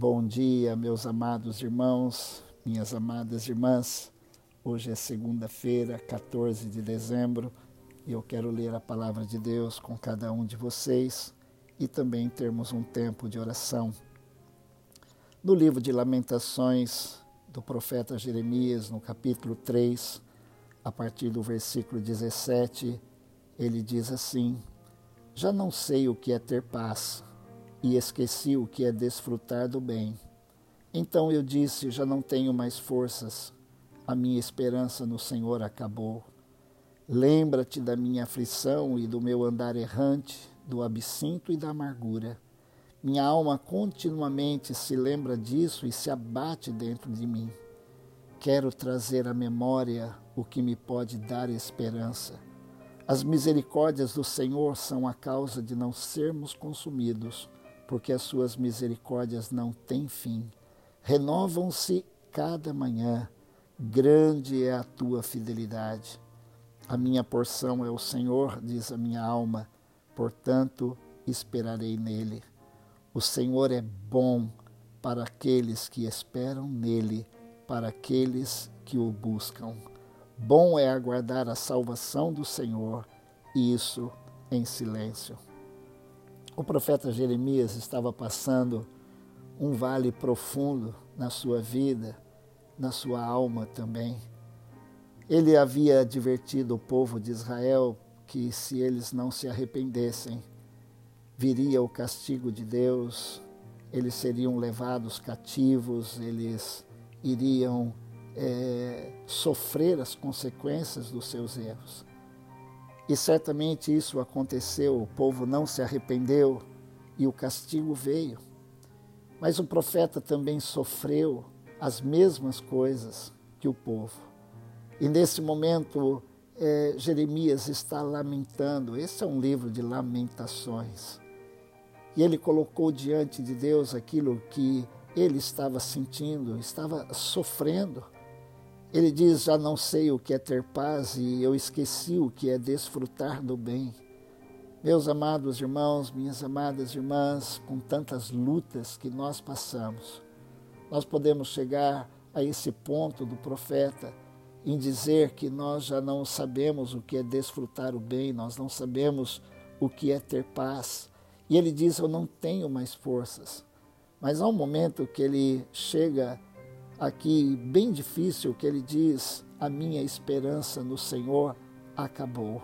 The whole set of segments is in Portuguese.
Bom dia, meus amados irmãos, minhas amadas irmãs. Hoje é segunda-feira, 14 de dezembro, e eu quero ler a palavra de Deus com cada um de vocês e também termos um tempo de oração. No livro de Lamentações do profeta Jeremias, no capítulo 3, a partir do versículo 17, ele diz assim: Já não sei o que é ter paz e esqueci o que é desfrutar do bem. Então eu disse: Já não tenho mais forças, a minha esperança no Senhor acabou. Lembra-te da minha aflição e do meu andar errante, do absinto e da amargura. Minha alma continuamente se lembra disso e se abate dentro de mim. Quero trazer à memória o que me pode dar esperança. As misericórdias do Senhor são a causa de não sermos consumidos porque as suas misericórdias não têm fim. Renovam-se cada manhã. Grande é a tua fidelidade. A minha porção é o Senhor, diz a minha alma, portanto esperarei nele. O Senhor é bom para aqueles que esperam nele, para aqueles que o buscam. Bom é aguardar a salvação do Senhor, e isso em silêncio. O profeta Jeremias estava passando um vale profundo na sua vida, na sua alma também. Ele havia advertido o povo de Israel que se eles não se arrependessem, viria o castigo de Deus, eles seriam levados cativos, eles iriam é, sofrer as consequências dos seus erros. E certamente isso aconteceu, o povo não se arrependeu e o castigo veio. Mas o profeta também sofreu as mesmas coisas que o povo. E nesse momento, é, Jeremias está lamentando. Esse é um livro de lamentações. E ele colocou diante de Deus aquilo que ele estava sentindo, estava sofrendo. Ele diz: Já não sei o que é ter paz e eu esqueci o que é desfrutar do bem. Meus amados irmãos, minhas amadas irmãs, com tantas lutas que nós passamos, nós podemos chegar a esse ponto do profeta em dizer que nós já não sabemos o que é desfrutar o bem, nós não sabemos o que é ter paz. E ele diz: Eu não tenho mais forças. Mas há um momento que ele chega aqui bem difícil que ele diz: A minha esperança no Senhor acabou.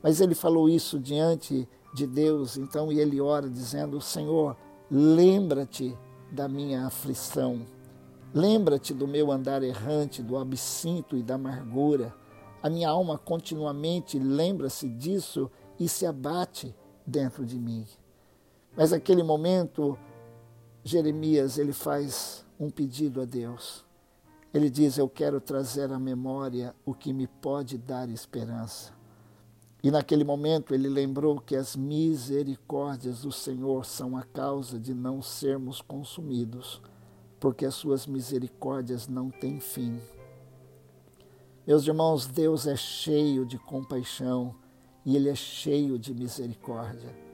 Mas ele falou isso diante de Deus, então, e ele ora dizendo: Senhor, lembra-te da minha aflição, lembra-te do meu andar errante, do absinto e da amargura. A minha alma continuamente lembra-se disso e se abate dentro de mim. Mas naquele momento, Jeremias ele faz um pedido a Deus. Ele diz: Eu quero trazer à memória o que me pode dar esperança. E naquele momento ele lembrou que as misericórdias do Senhor são a causa de não sermos consumidos, porque as suas misericórdias não têm fim. Meus irmãos, Deus é cheio de compaixão e Ele é cheio de misericórdia.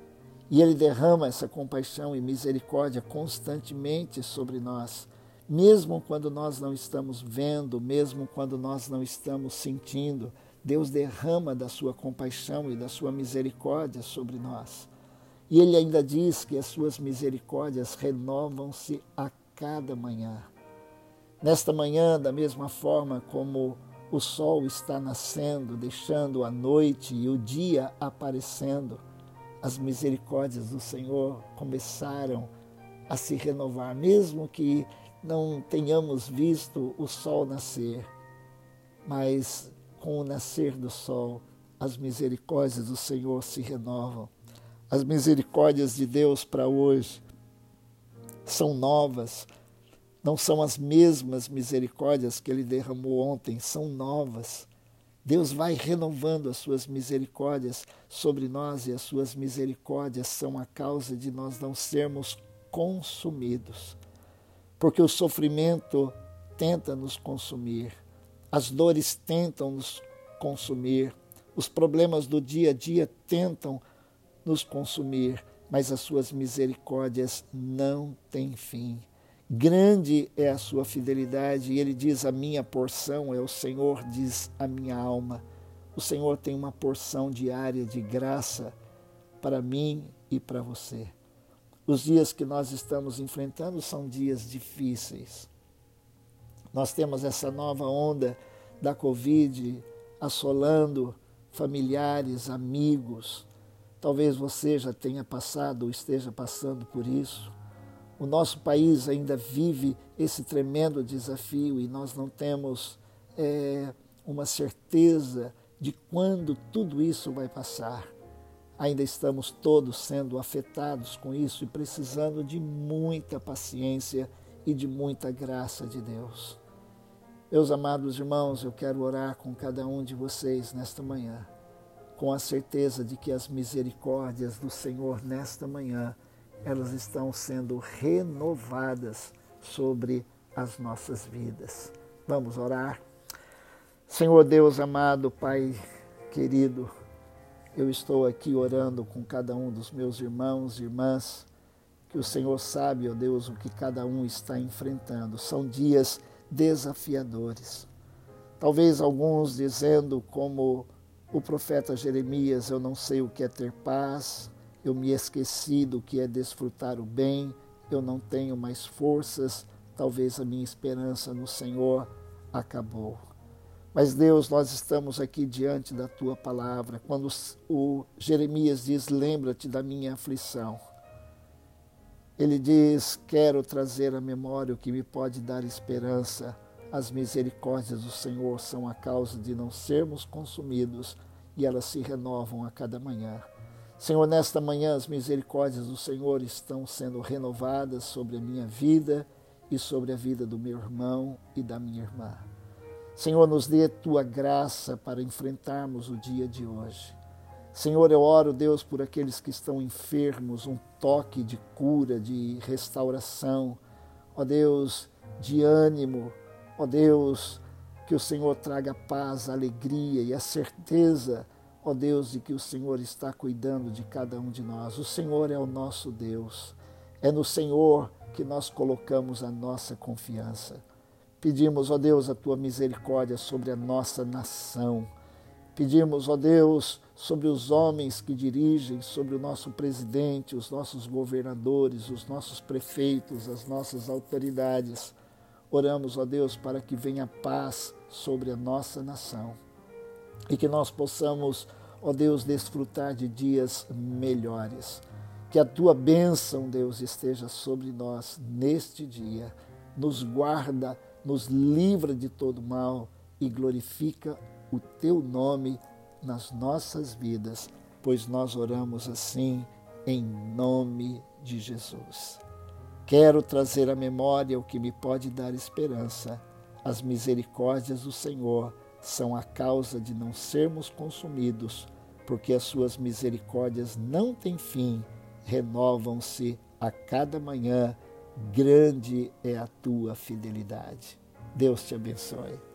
E Ele derrama essa compaixão e misericórdia constantemente sobre nós mesmo quando nós não estamos vendo, mesmo quando nós não estamos sentindo, Deus derrama da sua compaixão e da sua misericórdia sobre nós. E ele ainda diz que as suas misericórdias renovam-se a cada manhã. Nesta manhã, da mesma forma como o sol está nascendo, deixando a noite e o dia aparecendo, as misericórdias do Senhor começaram a se renovar, mesmo que não tenhamos visto o sol nascer, mas com o nascer do sol, as misericórdias do Senhor se renovam. As misericórdias de Deus para hoje são novas, não são as mesmas misericórdias que Ele derramou ontem, são novas. Deus vai renovando as suas misericórdias sobre nós e as suas misericórdias são a causa de nós não sermos consumidos porque o sofrimento tenta nos consumir, as dores tentam nos consumir, os problemas do dia a dia tentam nos consumir, mas as suas misericórdias não têm fim. Grande é a sua fidelidade, e ele diz: A minha porção é o Senhor, diz a minha alma. O Senhor tem uma porção diária de graça para mim e para você. Os dias que nós estamos enfrentando são dias difíceis. Nós temos essa nova onda da Covid assolando familiares, amigos. Talvez você já tenha passado ou esteja passando por isso. O nosso país ainda vive esse tremendo desafio e nós não temos é, uma certeza de quando tudo isso vai passar. Ainda estamos todos sendo afetados com isso e precisando de muita paciência e de muita graça de Deus. Meus amados irmãos, eu quero orar com cada um de vocês nesta manhã, com a certeza de que as misericórdias do Senhor nesta manhã, elas estão sendo renovadas sobre as nossas vidas. Vamos orar. Senhor Deus amado, Pai querido, eu estou aqui orando com cada um dos meus irmãos e irmãs, que o Senhor sabe, ó Deus, o que cada um está enfrentando. São dias desafiadores. Talvez alguns dizendo, como o profeta Jeremias: Eu não sei o que é ter paz, eu me esqueci do que é desfrutar o bem, eu não tenho mais forças, talvez a minha esperança no Senhor acabou. Mas Deus, nós estamos aqui diante da tua palavra. Quando o Jeremias diz: Lembra-te da minha aflição. Ele diz: Quero trazer à memória o que me pode dar esperança. As misericórdias do Senhor são a causa de não sermos consumidos e elas se renovam a cada manhã. Senhor, nesta manhã as misericórdias do Senhor estão sendo renovadas sobre a minha vida e sobre a vida do meu irmão e da minha irmã. Senhor, nos dê tua graça para enfrentarmos o dia de hoje. Senhor, eu oro, Deus, por aqueles que estão enfermos, um toque de cura, de restauração. Ó Deus, de ânimo. Ó Deus, que o Senhor traga paz, alegria e a certeza, ó Deus, de que o Senhor está cuidando de cada um de nós. O Senhor é o nosso Deus. É no Senhor que nós colocamos a nossa confiança. Pedimos, ó Deus, a tua misericórdia sobre a nossa nação. Pedimos, ó Deus, sobre os homens que dirigem, sobre o nosso presidente, os nossos governadores, os nossos prefeitos, as nossas autoridades. Oramos, ó Deus, para que venha paz sobre a nossa nação e que nós possamos, ó Deus, desfrutar de dias melhores. Que a tua bênção, Deus, esteja sobre nós neste dia. Nos guarda, nos livra de todo mal e glorifica o teu nome nas nossas vidas, pois nós oramos assim em nome de Jesus. Quero trazer à memória o que me pode dar esperança. As misericórdias do Senhor são a causa de não sermos consumidos, porque as suas misericórdias não têm fim, renovam-se a cada manhã. Grande é a tua fidelidade. Deus te abençoe.